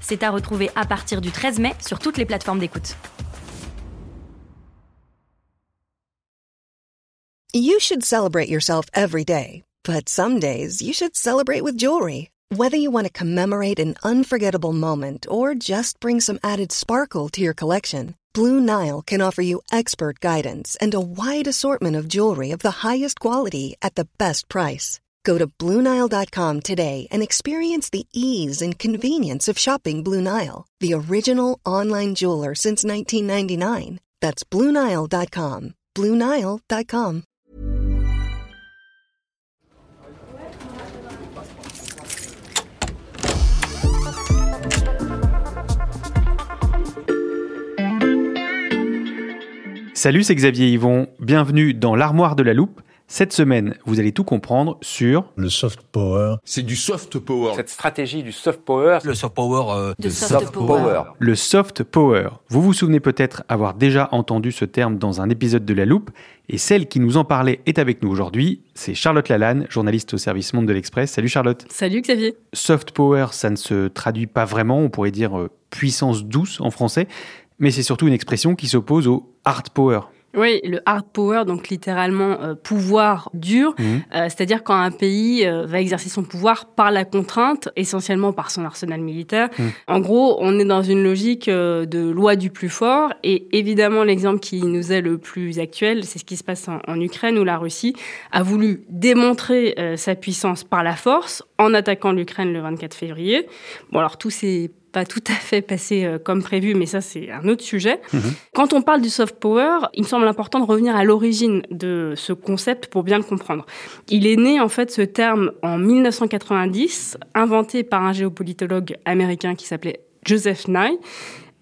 C'est à retrouver à partir du 13 mai sur toutes les plateformes d'écoute. You should celebrate yourself every day, but some days you should celebrate with jewelry. Whether you want to commemorate an unforgettable moment or just bring some added sparkle to your collection, Blue Nile can offer you expert guidance and a wide assortment of jewelry of the highest quality at the best price. Go to BlueNile.com today and experience the ease and convenience of shopping Blue Nile, the original online jeweler since 1999. That's BlueNile.com. BlueNile.com. Salut, c'est Xavier Yvon. Bienvenue dans l'armoire de la loupe. Cette semaine, vous allez tout comprendre sur le soft power. C'est du soft power. Cette stratégie du soft power. Le soft power. Euh, de soft, power. le soft power. Vous vous souvenez peut-être avoir déjà entendu ce terme dans un épisode de La Loupe, et celle qui nous en parlait est avec nous aujourd'hui. C'est Charlotte Lalanne, journaliste au service Monde de l'Express. Salut Charlotte. Salut Xavier. Soft power, ça ne se traduit pas vraiment, on pourrait dire euh, puissance douce en français, mais c'est surtout une expression qui s'oppose au hard power. Oui, le hard power, donc littéralement euh, pouvoir dur, Mhm. euh, c'est-à-dire quand un pays euh, va exercer son pouvoir par la contrainte, essentiellement par son arsenal militaire. Mhm. En gros, on est dans une logique euh, de loi du plus fort, et évidemment l'exemple qui nous est le plus actuel, c'est ce qui se passe en, en Ukraine, où la Russie a voulu démontrer euh, sa puissance par la force en attaquant l'Ukraine le 24 février. Bon, alors tout s'est pas tout à fait passé euh, comme prévu, mais ça c'est un autre sujet. Quand on parle du soft power, il me semble important de revenir à l'origine de ce concept pour bien le comprendre. Il est né en fait ce terme en 1990, inventé par un géopolitologue américain qui s'appelait Joseph Nye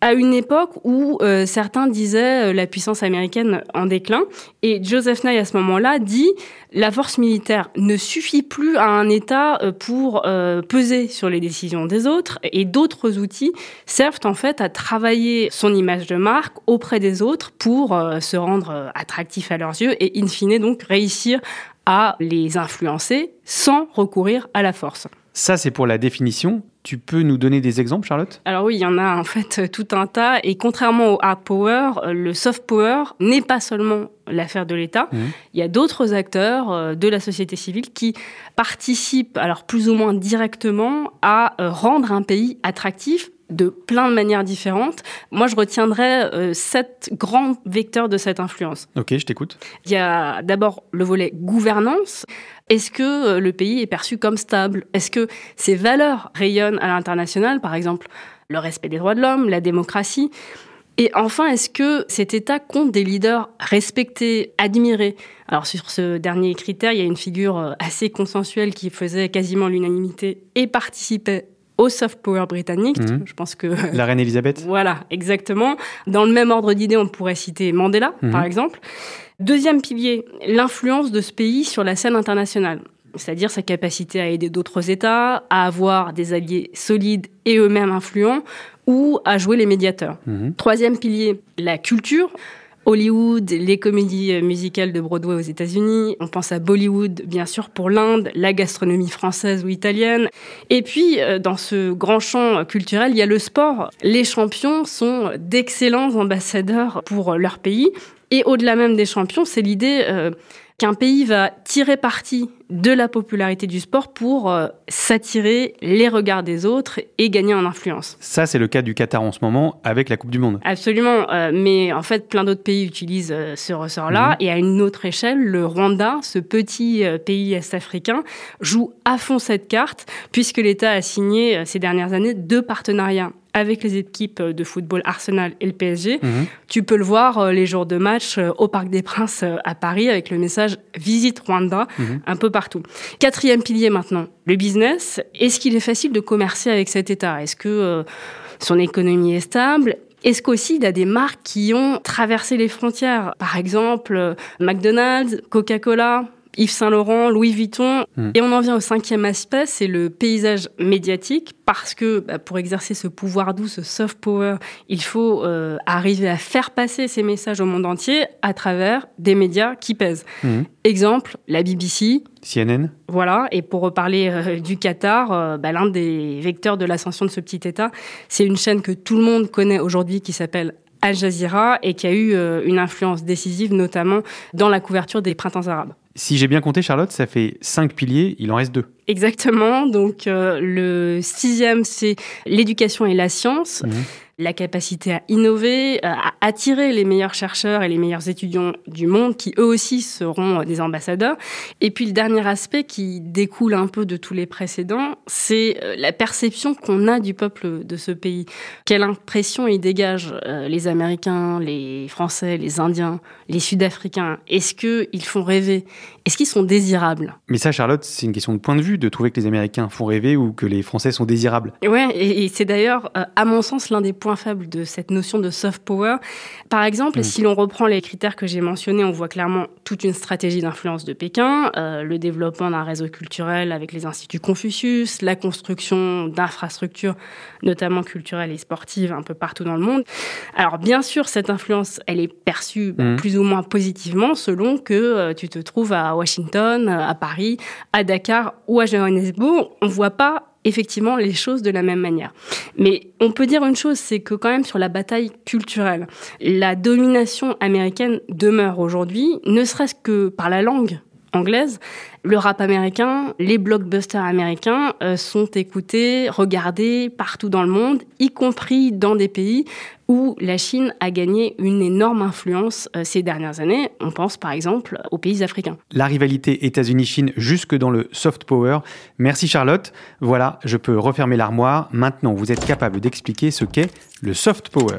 à une époque où euh, certains disaient euh, la puissance américaine en déclin. Et Joseph Nye, à ce moment-là, dit la force militaire ne suffit plus à un État euh, pour peser sur les décisions des autres. Et d'autres outils servent en fait à travailler son image de marque auprès des autres pour se rendre attractif à leurs yeux et, in fine, donc réussir à les influencer sans recourir à la force. Ça, c'est pour la définition. Tu peux nous donner des exemples, Charlotte? Alors oui, il y en a en fait euh, tout un tas. Et contrairement au hard power, euh, le soft power n'est pas seulement l'affaire de l'État. Mhm. Il y a d'autres acteurs euh, de la société civile qui participent, alors plus ou moins directement, à rendre un pays attractif de plein de manières différentes. Moi, je retiendrai euh, sept grands vecteurs de cette influence. Ok, je t'écoute. Il y a d'abord le volet gouvernance. Est-ce que euh, le pays est perçu comme stable? Est-ce que ses valeurs rayonnent à l'international, par exemple le respect des droits de l'homme, la démocratie et enfin, est-ce que cet État compte des leaders respectés, admirés? Alors sur ce dernier critère, il y a une figure euh, assez consensuelle qui faisait quasiment l'unanimité et participait au soft power britannique. Mhm. Je pense que La reine Elisabeth voilà, exactement. Dans le même ordre d'idées, on pourrait citer Mandela, Mhm. par exemple. Deuxième pilier, l'influence de ce pays sur la scène internationale. C'est-à-dire sa capacité à aider d'autres États, à avoir des alliés solides et eux-mêmes influents, ou à jouer les médiateurs. Mhm. Troisième pilier, la culture. Hollywood, les comédies euh, musicales de Broadway aux États-Unis. On pense à Bollywood, bien sûr, pour l'Inde, la gastronomie française ou italienne. Et puis, euh, dans ce grand champ culturel, il y a le sport. Les champions sont d'excellents ambassadeurs pour leur pays. Et au-delà même des champions, c'est l'idée euh, qu'un pays va tirer parti de la popularité du sport pour euh, s'attirer les regards des autres et gagner en influence. Ça, c'est le cas du Qatar en ce moment avec la Coupe du Monde. Absolument, euh, mais en fait, plein d'autres pays utilisent euh, ce ressort-là. Et à une autre échelle, le Rwanda, ce petit pays est-africain, joue à fond cette carte, puisque l'État a signé ces dernières années deux partenariats avec les équipes de football Arsenal et le PSG. Mhm. Tu peux le voir euh, les jours de match euh, au Parc des Princes euh, à Paris avec le message Visite Rwanda mhm. un peu partout. Quatrième pilier maintenant, le business. Est-ce qu'il est facile de commercer avec cet État? Est-ce que son économie est stable? Est-ce qu'aussi il y a des marques qui ont traversé les frontières? Par exemple, McDonald's, Coca-Cola, Yves Saint Laurent, Louis Vuitton. Hmm. Et on en vient au cinquième aspect, c'est le paysage médiatique, parce que bah, pour exercer ce pouvoir doux, ce soft power, il faut euh, arriver à faire passer ces messages au monde entier à travers des médias qui pèsent. Hmm. Exemple, la BBC. CNN. Voilà, et pour reparler euh, du Qatar, euh, bah, l'un des vecteurs de l'ascension de ce petit État, c'est une chaîne que tout le monde connaît aujourd'hui qui s'appelle Al Jazeera et qui a eu une influence décisive notamment dans la couverture des printemps arabes. Si j'ai bien compté, Charlotte, ça fait cinq piliers, il en reste deux. Exactement. Donc, euh, le sixième, c'est l'éducation et la science. Mmh la capacité à innover, euh, à attirer les meilleurs chercheurs et les meilleurs étudiants du monde, qui eux aussi seront des ambassadeurs. Et puis le dernier aspect qui découle un peu de tous les précédents, c'est euh, la perception qu'on a du peuple de ce pays. Quelle impression ils dégagent, euh, les Américains, les Français, les Indiens, les Sud-Africains Est-ce qu'ils font rêver? Est-ce qu'ils sont désirables? Mais ça, Charlotte, c'est une question de point de vue, de trouver que les Américains font rêver ou que les Français sont désirables. Ouais, et, et c'est d'ailleurs, à mon sens, l'un des points faible de cette notion de soft power. Par exemple, mm. si l'on reprend les critères que j'ai mentionnés, on voit clairement toute une stratégie d'influence de Pékin, euh, le développement d'un réseau culturel avec les instituts Confucius, la construction d'infrastructures, notamment culturelles et sportives, un peu partout dans le monde. Alors bien sûr, cette influence, elle est perçue bah, mm. plus ou moins positivement selon que euh, tu te trouves à Washington, à Paris, à Dakar ou à Johannesburg. On voit pas effectivement les choses de la même manière. Mais on peut dire une chose, c'est que quand même sur la bataille culturelle, la domination américaine demeure aujourd'hui, ne serait-ce que par la langue anglaise, le rap américain, les blockbusters américains euh, sont écoutés, regardés partout dans le monde, y compris dans des pays où la Chine a gagné une énorme influence euh, ces dernières années. On pense par exemple aux pays africains. La rivalité États-Unis-Chine jusque dans le soft power. Merci Charlotte. Voilà, je peux refermer l'armoire. Maintenant, vous êtes capable d'expliquer ce qu'est le soft power.